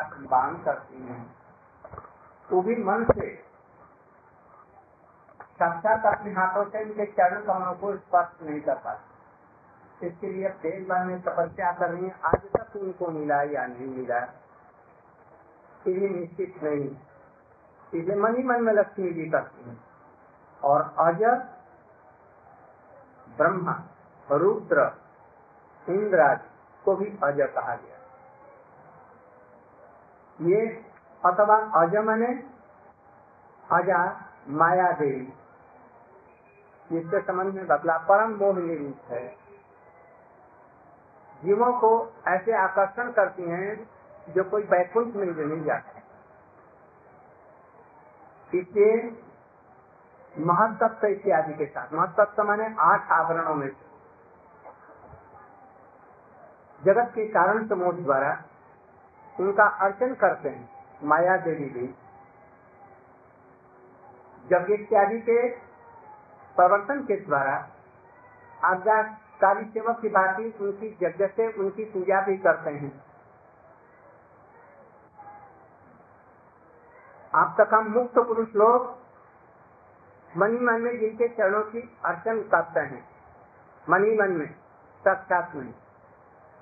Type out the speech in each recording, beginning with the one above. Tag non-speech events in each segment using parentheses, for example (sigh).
सम्मान करती हैं। वो भी मन से साक्षात अपने हाथों से उनके चरण कमलों को स्पर्श नहीं कर पाते। इसके लिए देश भर में तपस्या कर रही है। आज तक उनको मिला या नहीं मिला, ये निश्चित नहीं। इसलिए मन ही मन में लक्ष्मी जी करती है। और अजर ब्रह्मा, रुद्र इंद्राज को भी अज कहा गया। ये अथवा अज मने अजा माया देवी। इसके संबंध में बदला परम मोहिनी रूप है। जीवों को ऐसे आकर्षण करती हैं जो कोई बैकुंठ में नहीं जाता। इसलिए महत्व इत्यादि के साथ महत्व माने आठ आवरणों में जगत के कारण समूह द्वारा उनका अर्चन करते हैं। माया देवी भी। जब इत्यादि के प्रवर्तन के द्वारा आज्ञाकारी सेवक की भांति उनकी यज्ञ से उनकी पूजा भी करते हैं। आप तक हम मुक्त पुरुष लोग मनी मन में जिनके चरणों की अर्चन करते हैं। मनी मन में साक्षात में।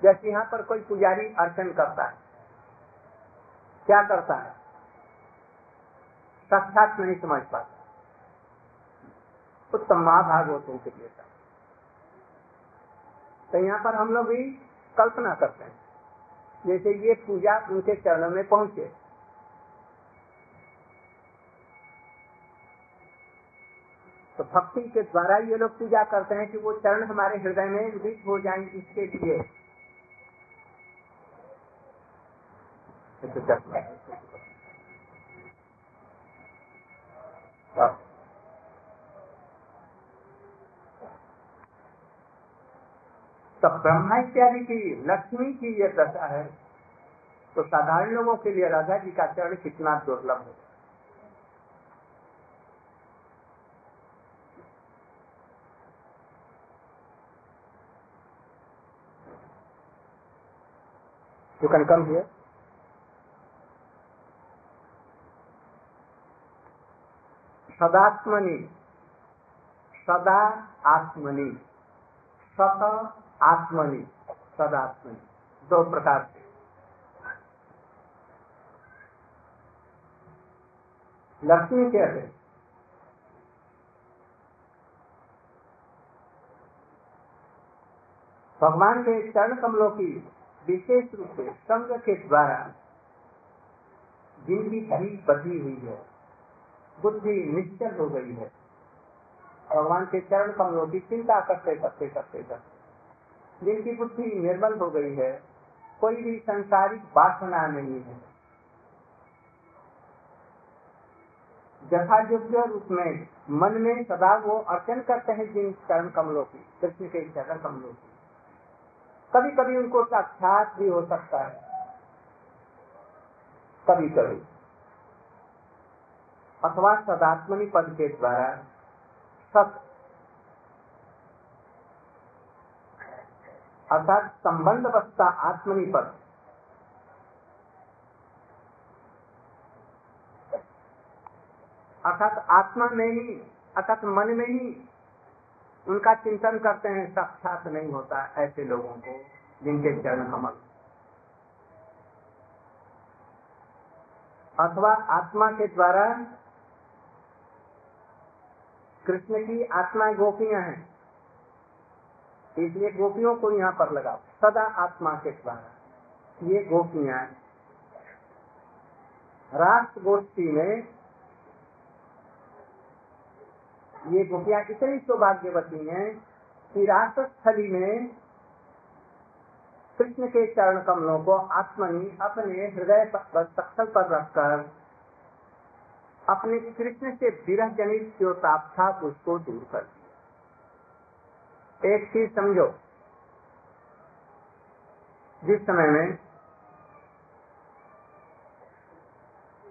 जैसे यहाँ पर कोई पुजारी अर्चन करता है। क्या करता है? साक्षात नहीं समझ पाता। उत्तम महाभागवतों के लिए तो यहाँ पर हम लोग भी कल्पना करते हैं। जैसे ये पूजा उनके चरणों में पहुँचे। तो भक्ति के द्वारा ये लोग पूजा करते हैं कि वो चरण हमारे हृदय में उदित हो जाए इसके लिए। तो ब्रह्मा इत्यादि की, लक्ष्मी की ये दशा है तो साधारण लोगों के लिए राजा जी का चरण कितना दुर्लभ है? You can come here. सदात्मनि। सदा आत्मनि। सत आत्मनि। सदात्मनि। दो प्रकार से लक्ष्मी कहते भगवान के चरण कमलों की विशेष रूप से संग के द्वारा जिनकी भी बधी हुई है। बुद्धि निश्चल हो गई है। भगवान के चरण कमलों की चिंता करते करते करते करते। जिनकी बुद्धि निर्मल हो गई है, कोई भी संसारिक वासना नहीं है। यथायोग्य रूप में मन में सदा वो अर्चन करते हैं जिन चरण कमलों की, कृष्ण के चरण कमलों की। कभी कभी उनको साक्षात भी हो सकता है। कभी कभी अथवा सदात्मनि पद के द्वारा सत अर्थात संबंध अवस्था आत्मनि पद। अर्थात आत्मा में ही, अर्थात मन में ही उनका चिंतन करते हैं, साक्षात नहीं होता ऐसे लोगों को जिनके चरण कमल। अथवा आत्मा के द्वारा कृष्ण की आत्मा गोपियाँ हैं। इसलिए गोपियों को यहाँ पर लगाओ। सदा आत्मा के द्वारा। ये गोपियाँ राष्ट्र गोष्ठी में ये गोपियाँ इतनी सौभाग्यवती हैं कि राष्ट्र स्थली में कृष्ण के चरण कमलों को आत्मनि अपने हृदय पर रखकर अपने कृष्ण से विरह जनित जो ताप था उसको दूर कर दिया। एक चीज़ समझो, जिस समय में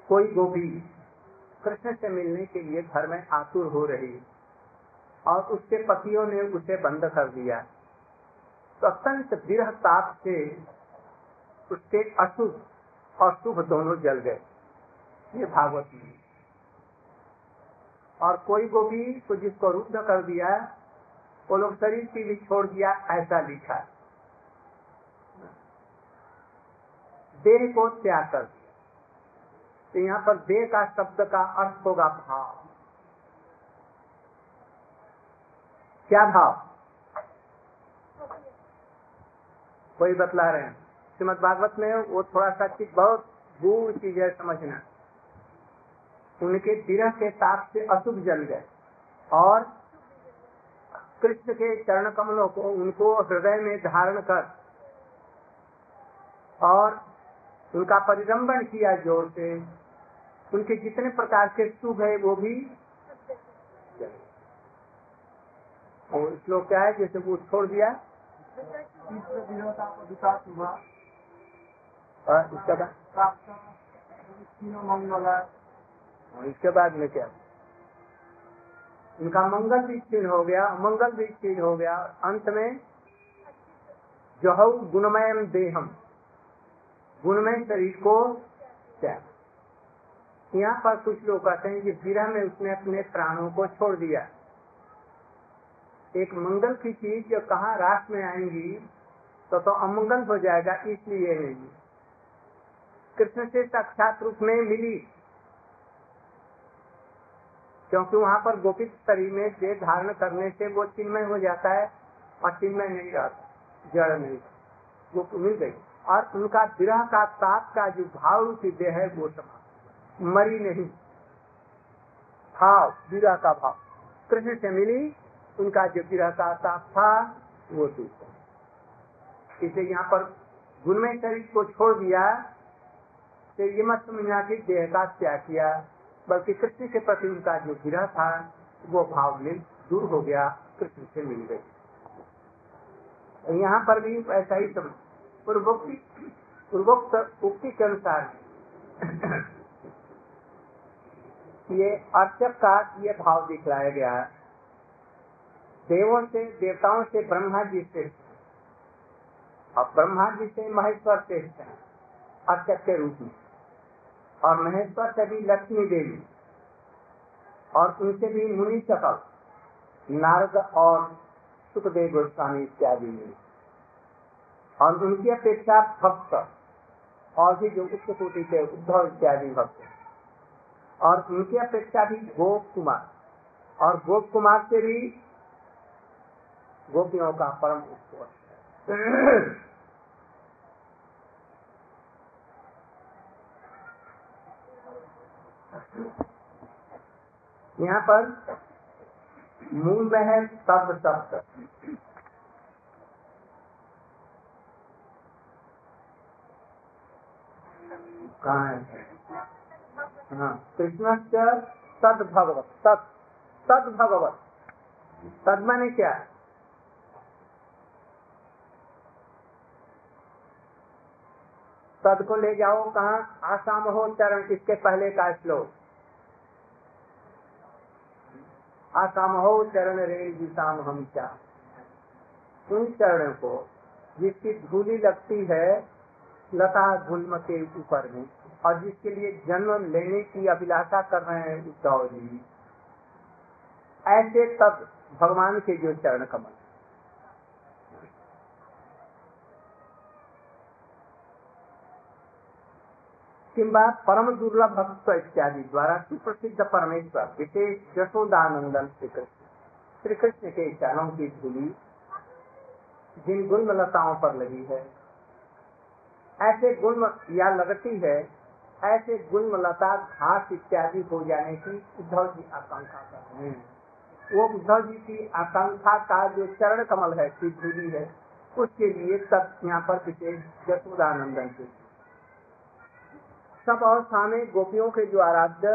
कोई गोपी कृष्ण से मिलने के लिए घर में आतुर हो रही और उसके पतियों ने उसे बंद कर दिया तो अत्यंत विरह ताप से उसके अशुभ और शुभ दोनों जल गए। ये भागवत में। और कोई गोपी को जिसको रुद्ध कर दिया, वो लोग शरीर की भी छोड़ दिया, ऐसा लिखा देह को त्याग कर दिया। तो यहाँ पर देह का शब्द का अर्थ होगा भाव। क्या भाव? कोई बतला रहे हैं। श्रीमद भागवत में वो थोड़ा सा बहुत दूर चीज़ है समझना। उनके विरह के ताप से अशुभ जल गए और कृष्ण के चरण कमलों को उनको हृदय में धारण कर और उनका परिरंभन किया ज़ोर से, उनके जितने प्रकार के शुभ है, वो भी और श्लोक क्या है, जैसे वो छोड़ दिया। इसके और इसके बाद में क्या? उनका मंगल भी क्षीण हो गया मंगल भी क्षीण हो गया। अंत में जो गुणमय देहम। गुणमय शरीर को त्याग। यहाँ पर कुछ लोग कहते हैं कि विरह में उसने अपने प्राणों को छोड़ दिया। एक मंगल की चीज़ जो कहा रास में आएँगी तो तो अमंगल हो जाएगा, इसलिए कृष्ण से साक्षात रूप में मिली। क्योंकि वहाँ पर गोपित शरीर में देह धारण करने से वो चिन्मय हो जाता है और चिन्मय नहीं रहता, जड़ नहीं वो मिल गई। और उनका विरह का ताप का जो भाव रूपी देह है, वो समा, मरी नहीं। भाव, विरह का भाव। कृष्ण से मिली, उनका जो विरह का ताप था, वो दूसरा इसे यहाँ पर गुणमय शरीर को छोड़ दिया तो ये मत समझना कि देह का त्याग किया। बल्कि कृष्ण के प्रति उनका जो गिरा था, वो भाव दूर हो गया, कृष्ण से मिल गई यहाँ पर भी ऐसा ही समझ पूर्वोक्ति, पूर्वोक्त उक्ति के अनुसार ये अर्चक का ये भाव दिखलाया गया। है देवों से, देवताओं से ब्रह्मा जी से। और ब्रह्मा जी से महेश्वर है, अर्चक के रूप में। और महेश्वर से भी लक्ष्मी देवी और उनसे भी मुनि सकल, नारद और सुखदेव गोस्वामी इत्यादि और उनकी अपेक्षा भक्त और भी जो उच्च कोटि के उद्धव इत्यादि भक्त और उनकी अपेक्षा भी गोप कुमार। और गोप कुमार से भी गोपियों का परम उत्सव यहाँ पर मूल में है शब्द शब्द। कहा है? हाँ कृष्ण सद भगवत सत सद भगवत सद माने क्या? सद को ले जाओ, कहा? आसाम हो, चरण, इसके पहले का श्लोक। आसाम हो, चरण रेण जिसाम हम क्या? उन चरणों को, जिसकी धूली लगती है, लता गुल्म के ऊपर में, और जिसके लिए जन्म लेने की अभिलाषा कर रहे हैं उद्धव जी। ऐसे तब भगवान के जो चरण कमल किंबा परम दुर्लभ भक्त इत्यादि द्वारा सुप्रसिद्ध परमेश्वर विशेष जशोदानंदन श्री कृष्ण श्री कृष्ण के चरणों की धूली जिन गुणलताओं पर लगी है, ऐसे गुण या लगती है, ऐसे गुणलता घास इत्यादि हो जाने की उद्धव जी आकांक्षा कर रहे हैं। वो उद्धव जी की आकांक्षा का जो चरण कमल है, की धूली है, उसके लिए तब यहाँ पर विशेष जसोदानंदन के सब अवस्था में गोपियों के जो आराध्य,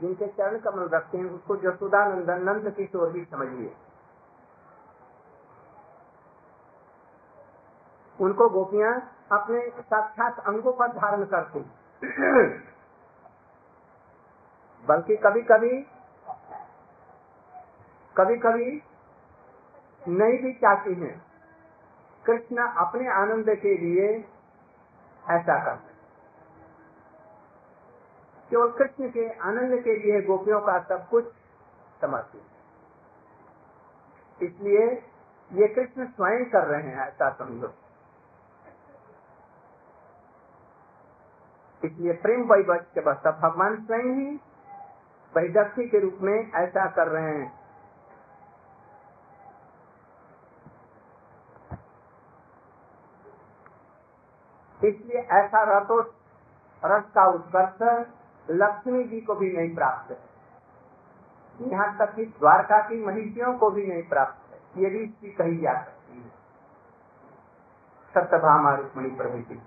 जिनके चरण कमल रखते हैं, उसको जसोदानंदन नंद किशोर ही समझिए। उनको गोपियाँ अपने साक्षात अंगों पर धारण करती (clears throat) बल्कि कभी कभी कभी कभी नहीं भी चाहती हैं। कृष्ण अपने आनंद के लिए ऐसा करते केवल कृष्ण के आनंद के लिए गोपियों का सब कुछ समर्पित इसलिए ये कृष्ण स्वयं कर रहे हैं, ऐसा समझो। इसलिए प्रेम के बस भगवान स्वयं ही वैदक्षी के रूप में ऐसा कर रहे हैं। इसलिए ऐसा रतो रस का उत्कर्ष लक्ष्मी जी को भी नहीं प्राप्त है। यहाँ तक कि द्वारका की महिषियों को भी नहीं प्राप्त है। ये भी इसकी कही जा सकती है। सत्यभामा रुक्मणी प्रभृति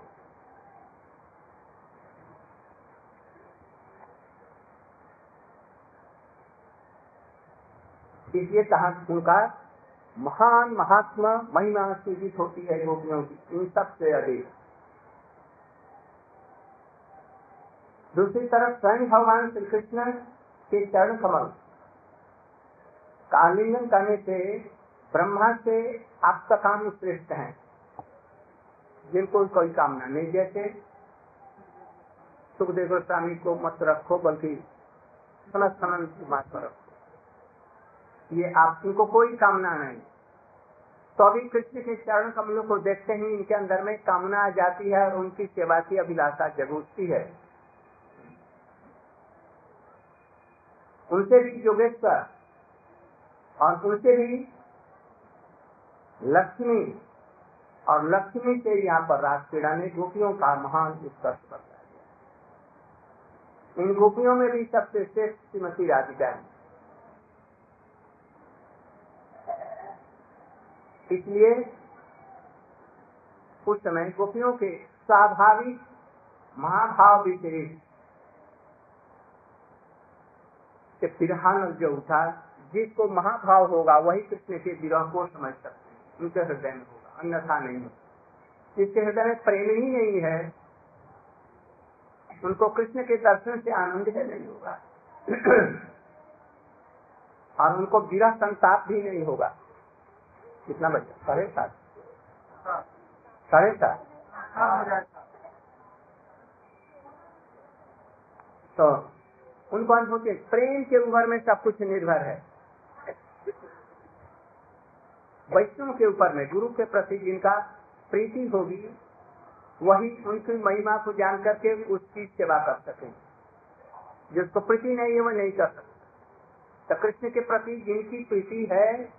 इसलिए कहा, उनका महान महात्मा महिमा सूचित होती है गोपियों की, इन सबसे अधिक। दूसरी तरफ़ स्वयं भगवान श्री कृष्ण के चरण कमल। कालिंगन करने से ब्रह्मा से आपका काम श्रेष्ठ है। जिनको कोई कामना नहीं जैसे सुखदेव गोस्वामी को मत रखो, बल्कि सनत रखो। ये आप, इनको कोई कामना नहीं। तो अभी कृष्ण के चरण कमलों को देखते ही इनके अंदर में कामना आ जाती है और उनकी सेवा की अभिलाषा जगूती है। उनसे भी योगेश्वर और उनसे भी लक्ष्मी, और लक्ष्मी से यहाँ पर राजक्रीड़ा ने गोपियों का महान उत्कर्ष कर इन गोपियों में भी सबसे श्रेष्ठ श्रीमती राधिका है। इसलिए उस समय गोपियों के स्वाभाविक महाभाव विशेष के फिरहान जो उठा जिसको महाभाव होगा वही कृष्ण के विरह को समझ सकते हैं। उनके हृदय में होगा अन्यथा नहीं जिसके हृदय में प्रेम ही नहीं है उनको कृष्ण के दर्शन से आनंद ही नहीं होगा। (clears throat) और उनको विरह संताप भी नहीं होगा। कितना बच्चा? साढ़े सात। साढ़े सात। तो उनको अनुभूति प्रेम के उम्र में सब कुछ निर्भर है। वैष्णव के ऊपर में, गुरु के प्रति जिनका प्रीति होगी, वही उनकी महिमा को जान करके उसकी सेवा कर सके। जिसको प्रीति नहीं है वो नहीं कर सकते। तो कृष्ण के प्रति जिनकी प्रीति है,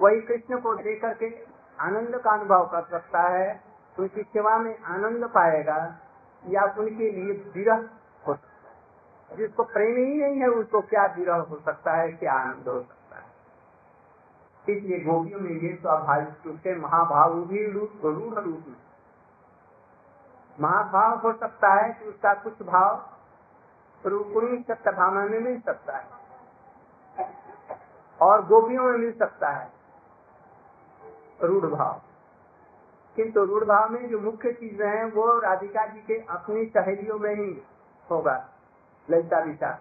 वही कृष्ण को दे करके आनंद का अनुभव कर सकता है। उनकी सेवा में आनंद पाएगा या उनके लिए विरह जिसको प्रेम ही नहीं है, उसको क्या विरह हो सकता है, क्या आनंद हो सकता है? इसलिए गोपियों में ये स्वाभाविक रूप से महाभाव भी रूप रूढ़ रूप में। महाभाव हो सकता है कि उसका कुछ भाव रूपुणी सत्य भावना में मिल सकता है, और गोपियों में मिल सकता है रूढ़ भाव। किंतु रूढ़ भाव में जो मुख्य चीज़ें हैं, वो राधिका जी के अपनी सहेलियों में ही होगा। ललिता विचार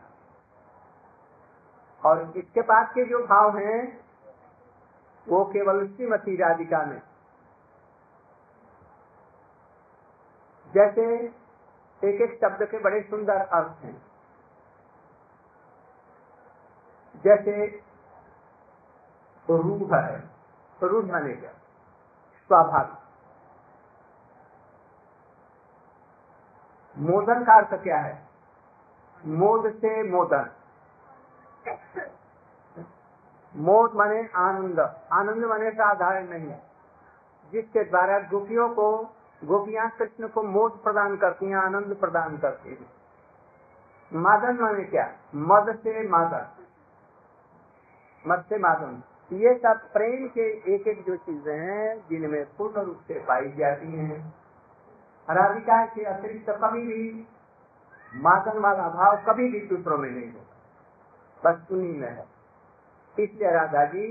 और इसके पास के जो भाव हैं, वो केवल श्रीमती राधिका में। जैसे एक एक शब्द के बड़े सुंदर अर्थ हैं। जैसे रूढ़ है, रूढ़ माने क्या स्वाभाविक। मोदन का अर्थ क्या है? मोद से मोदन मोद माने आनंद। आनंद माने साधारण नहीं जिसके द्वारा गोपियों को, गोपियाँ कृष्ण को मोद प्रदान करती हैं, आनंद प्रदान करती हैं। मादन माने क्या? मद से मादन। मद से मादन। ये सब प्रेम के एक एक जो चीज़ें हैं, जिनमें पूर्ण रूप से पाई जाती हैं। राधिका के अतिरिक्त कभी भी मादन वाला भाव कभी भी दूसरों में नहीं होगा बस उन्हीं में है। इसलिए राधा जी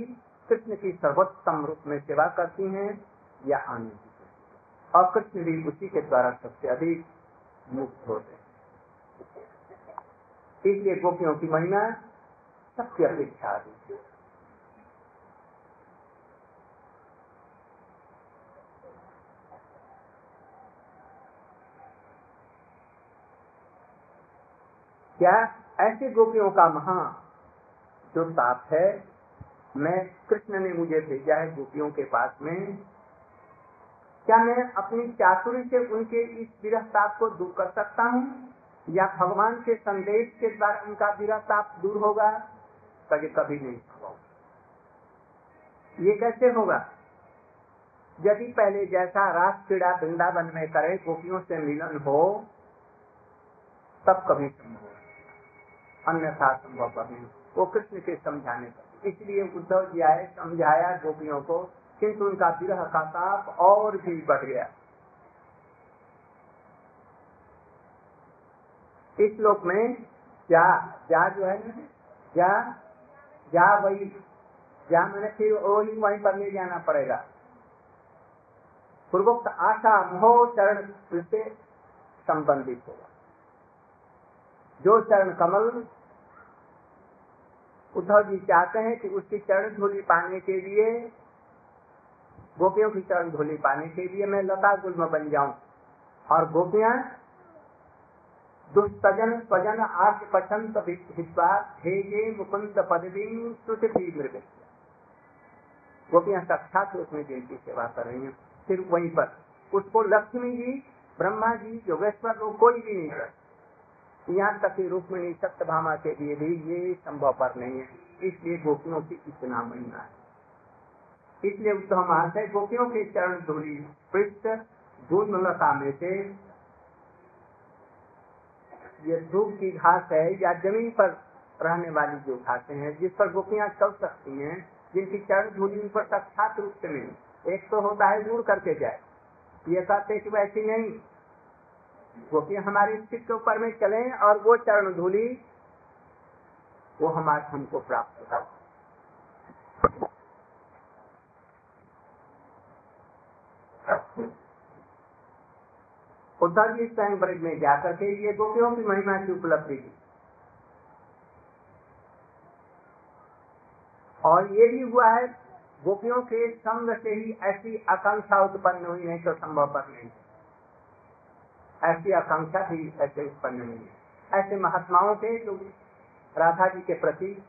कृष्ण की सर्वोत्तम रूप में सेवा करती हैं या आनंद और कृष्ण भी उसी के द्वारा सबसे अधिक मुक्त होते हैं। इसलिए गोपियों की महिमा सबकी अपेक्षा अधिक है क्या ऐसे गोपियों का महा जो ताप है? मैं, कृष्ण ने मुझे भेजा है गोपियों के पास में। क्या मैं अपनी चातुरी से उनके इस विरह ताप को दूर कर सकता हूँ? या भगवान के संदेश के द्वारा उनका विरह ताप दूर होगा? कभी कभी नहीं ये कैसे होगा? यदि पहले जैसा रास क्रीड़ा वृंदावन में करे, गोपियों से मिलन हो, तब कभी संभव अन्यथा संभव नहीं वो कृष्ण के समझाने पर। इसलिए उद्धव जी आए, समझाया गोपियों को, किंतु उनका विरह का ताप और भी बढ़ गया। इस श्लोक में जा जा जो है ना, जा जा वही, जा मैंने फिर वही वहीं पर ले जाना पड़ेगा। पूर्वोक्त आशा मोह चरण से संबंधित होगा। जो चरण कमल उद्धव जी चाहते हैं कि उसकी चरण धूलि पाने के लिए, गोपियों की चरण धूलि पाने के लिए मैं लता गुल्म बन जाऊँ। और गोपियाँ दुस्तजन स्वजन आर्थ पठंत भेजे मुकुंद, पदवी श्रुति मृग गोपियाँ साक्षात उसमें जिनकी सेवा कर रही हैं। फिर वहीं पर। उसको लक्ष्मी जी, ब्रह्मा जी, योगेश्वर लोग कोई भी नहीं कर यहाँ तक कि रुक्मिणी सत्यभामा के लिए भी ये संभव पर नहीं है। इसलिए गोपियों की इतना महिमा है। इसलिए उद्धव महाशय गोपियों के चरण धूली पृष्ठ लता में से ये धूप की घास है या ज़मीन पर रहने वाली जो घासें हैं, जिस पर गोपियाँ चल सकती हैं, जिनकी चरण धूलि उन पर साक्षात रूप से मिली एक तो होता है दूर करके जाए। ये कहते कि वैसी नहीं गोपियाँ हमारे स्थित के ऊपर में चले और वो चरण धूली, वो हमारे हमको प्राप्त होता उद्धव जी स्वयं ब्रज में जाकर के ये गोपियों की महिमा की उपलब्धि की। और ये भी हुआ है, गोपियों के संग से ही ऐसी आकांक्षा उत्पन्न हुई नहीं तो संभव पर नहीं। ऐसी आकांक्षा भी ऐसे उत्पन्न हुई है। ऐसे महात्माओं के जो राधा जी के प्रति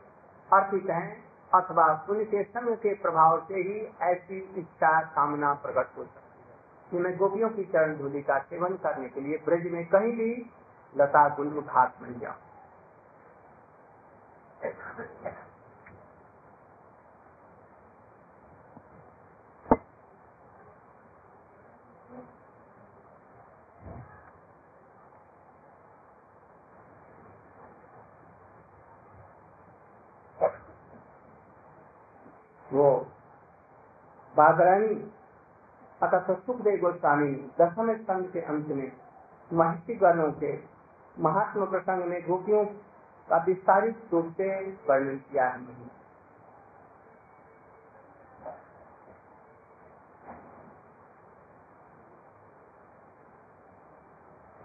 अर्पित हैं, अथवा उनके संग के प्रभाव से ही ऐसी इच्छा, कामना प्रकट हो सकती है। कि मैं गोपियों की चरण धूलि का सेवन करने के लिए ब्रज में कहीं भी लता गुल्म घाट बन जाऊँ वो बागरानी, अतः सुखदेव गोस्वामी दसम स्कंद के अंत में महर्षि गणों के महात्मा प्रसंग में गोपियों का विस्तारित रूप से वर्णन किया है।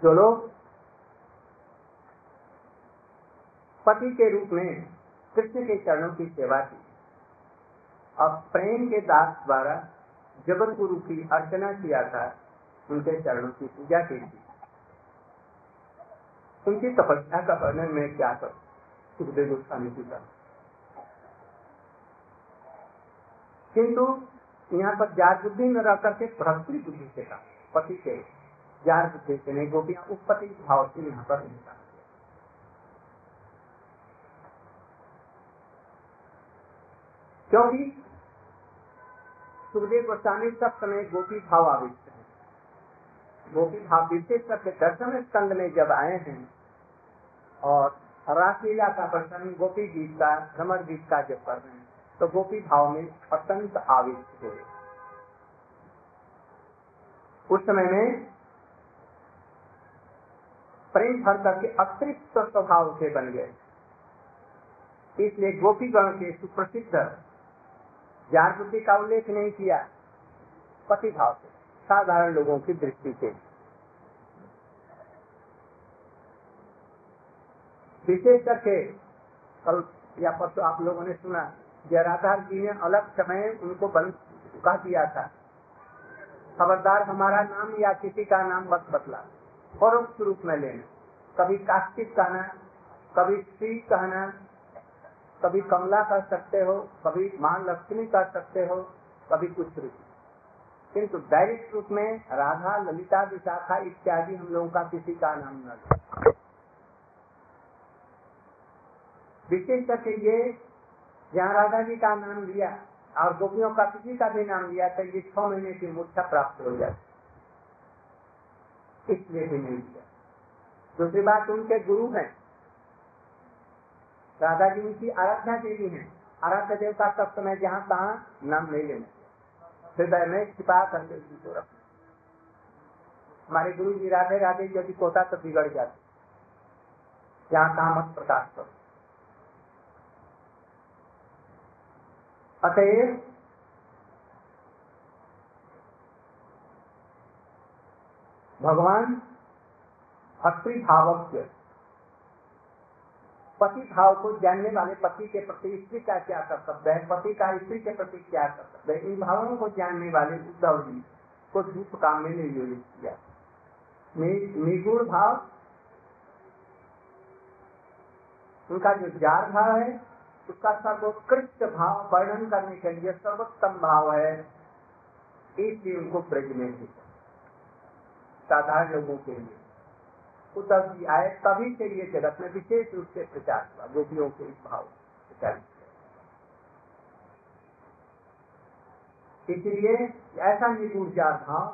जो लोग पति के रूप में कृष्ण के चरणों की सेवा की अब प्रेम के दास द्वारा जगत गुरु की अर्चना किया था, उनके चरणों की पूजा की थी उनकी तपस्या का वर्णन में क्या कर? सुखदेव गोस्वामी जी का किंतु यहाँ पर जार बुद्धि में रह करके भ्रष्टि बुद्धि से था, पति के जार बुद्धि से नहीं, गोपियाँ उपपति भाव से यहाँ पर नहीं था। क्योंकि सुखदेव गोस्वामी सब समय गोपी भाव आविष्ट है। गोपी भाव विशेष करके दर्शन स्कंद में जब आए हैं, और रासलीला का प्रसंग गोपी गीत का भ्रमण गीत का जब कर रहे हैं तो गोपी भाव में अत्यंत आविष्ट हुए। उस समय में प्रेम भर करके अतिरिक्त स्वभाव से बन गए। इसलिए गोपी गण के सुप्रसिद्ध ज्ञान बुद्धि का उल्लेख नहीं किया। पति भाव से, साधारण लोगों की दृष्टि से। विशेष करके, कल या परसों आप लोगों ने सुना, जयराधार जी ने अलग समय उनको बंद कह दिया था। खबरदार हमारा नाम या किसी का नाम मत बदला। परोक्ष रूप में लेना। कभी कास्टिक कहना, कभी श्री कहना कभी कमला कर सकते हो, कभी माँ लक्ष्मी कर सकते हो, कभी कुछ रूप किंतु डायरेक्ट रूप में राधा, ललिता, विशाखा इत्यादि हम लोगों का किसी का नाम न विशेष करके ये, जहाँ राधा जी का नाम लिया और गोपियों का किसी का भी नाम लिया तो ये छह महीने की मूर्छा प्राप्त हो जाती इसलिए भी नहीं लिया। दूसरी बात, उनके गुरु हैं। राधा जी उनकी आराधना देवी है। आराध्य देव का सब समय जहाँ तहाँ नाम नहीं लेना हृदय में छिपा करके उसी को रखना हमारे गुरु जी राधे राधे यदि कोटा तो बिगड़ जाते जहाँ तहाँ मत प्रकाश करो। अतएव भगवान भक्ति भावक पति भाव को जानने वाले पति के प्रति स्त्री का क्या कर्तव्य है? पति का स्त्री के प्रति क्या कर्तव्य है? इन भावों को जानने वाले उद्धव जी को धूप काम में नियोजित किया। निगुण भाव, उनका जो जार भाव है, उसका सर्वोत्कृष्ट भाव वर्णन करने के लिए सर्वोत्तम भाव है। इसलिए उनको ब्रज में साधारण लोगों के लिए। उद्धव जी आए, तभी से ये जगत में विशेष रूप से प्रचार हुआ। गोपियों के इस भाव इसलिए ऐसा निगुर्जा भाव,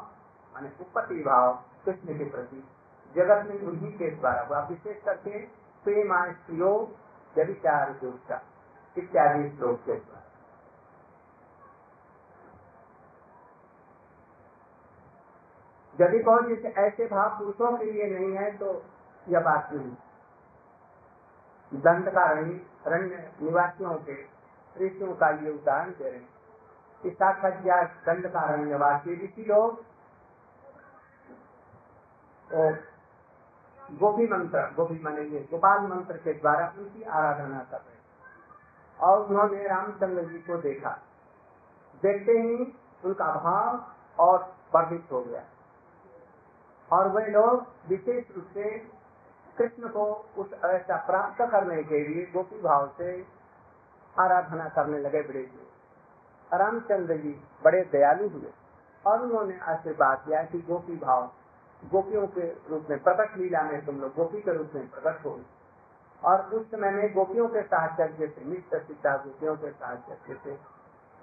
मान उपति भाव, कृष्ण के प्रति जगत में उन्हीं के द्वारा हुआ। विशेष करके प्रेम योग व्यविचार इत्यादि श्लोक के द्वारा। यदि कौन जैसे ऐसे भाव पुरुषों के लिए नहीं है तो यह बात नहीं। दंड का रण्य निवासियों के ऋषियों का ये उदाहरण दे रहे हैं। दंड का निवासी ऋषि लोग गोपी मंत्र, गोपी मनेंगे गोपाल मंत्र के द्वारा उनकी आराधना कर रहे और उन्होंने रामचंद्र जी को देखा। देखते ही उनका भाव और वर्धित हो गया। और वे लोग विशेष रूप से कृष्ण को उस ऐसा प्राप्त करने के लिए गोपी भाव से आराधना करने लगे बड़े जी रामचंद्र जी बड़े दयालु हुए और उन्होंने आशीर्वाद दिया कि गोपी भाव गोपियों के रूप में प्रकट लीला में तुम लोग गोपी के रूप में प्रकट हो। और उस समय में गोपियों के साहचर्य से मित्र सीता गोपियों के साहचर्य से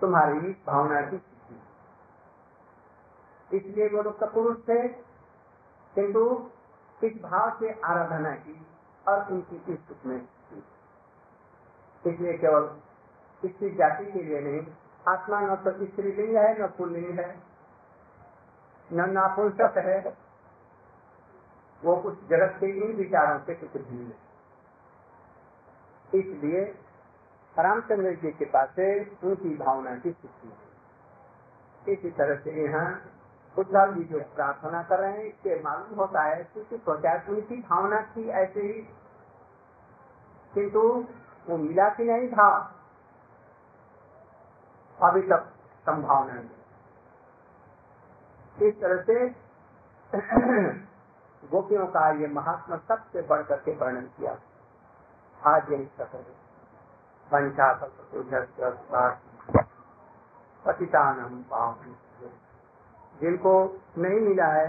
तुम्हारी भावना की इसलिए वो लोग पुरुष थे किंतु इस भाव से आराधना की और उनकी इस में इसलिए केवल स्त्री जाति के लिए नहीं, आत्मा न तो स्त्रीलिंग है, न पुल्लिंग है, न नापुंसक है। वो कुछ जगत के इन विचारों से कुछ भी है। इसलिए रामचंद्र जी के पास उनकी भावना की स्थिति है। इसी तरह से यहाँ उद्धव जी जो प्रार्थना कर रहे हैं, इससे मालूम होता है क्योंकि सोचा उनकी भावना थी ऐसे ही। किंतु वो मिला कि नहीं था। अभी तक संभावना नहीं इस तरह से (clears throat) गोपियों का ये महात्मा सबसे बढ़ करके वर्णन किया। आज यही सफल पंचा पतितानम पावन जिनको नहीं मिला है।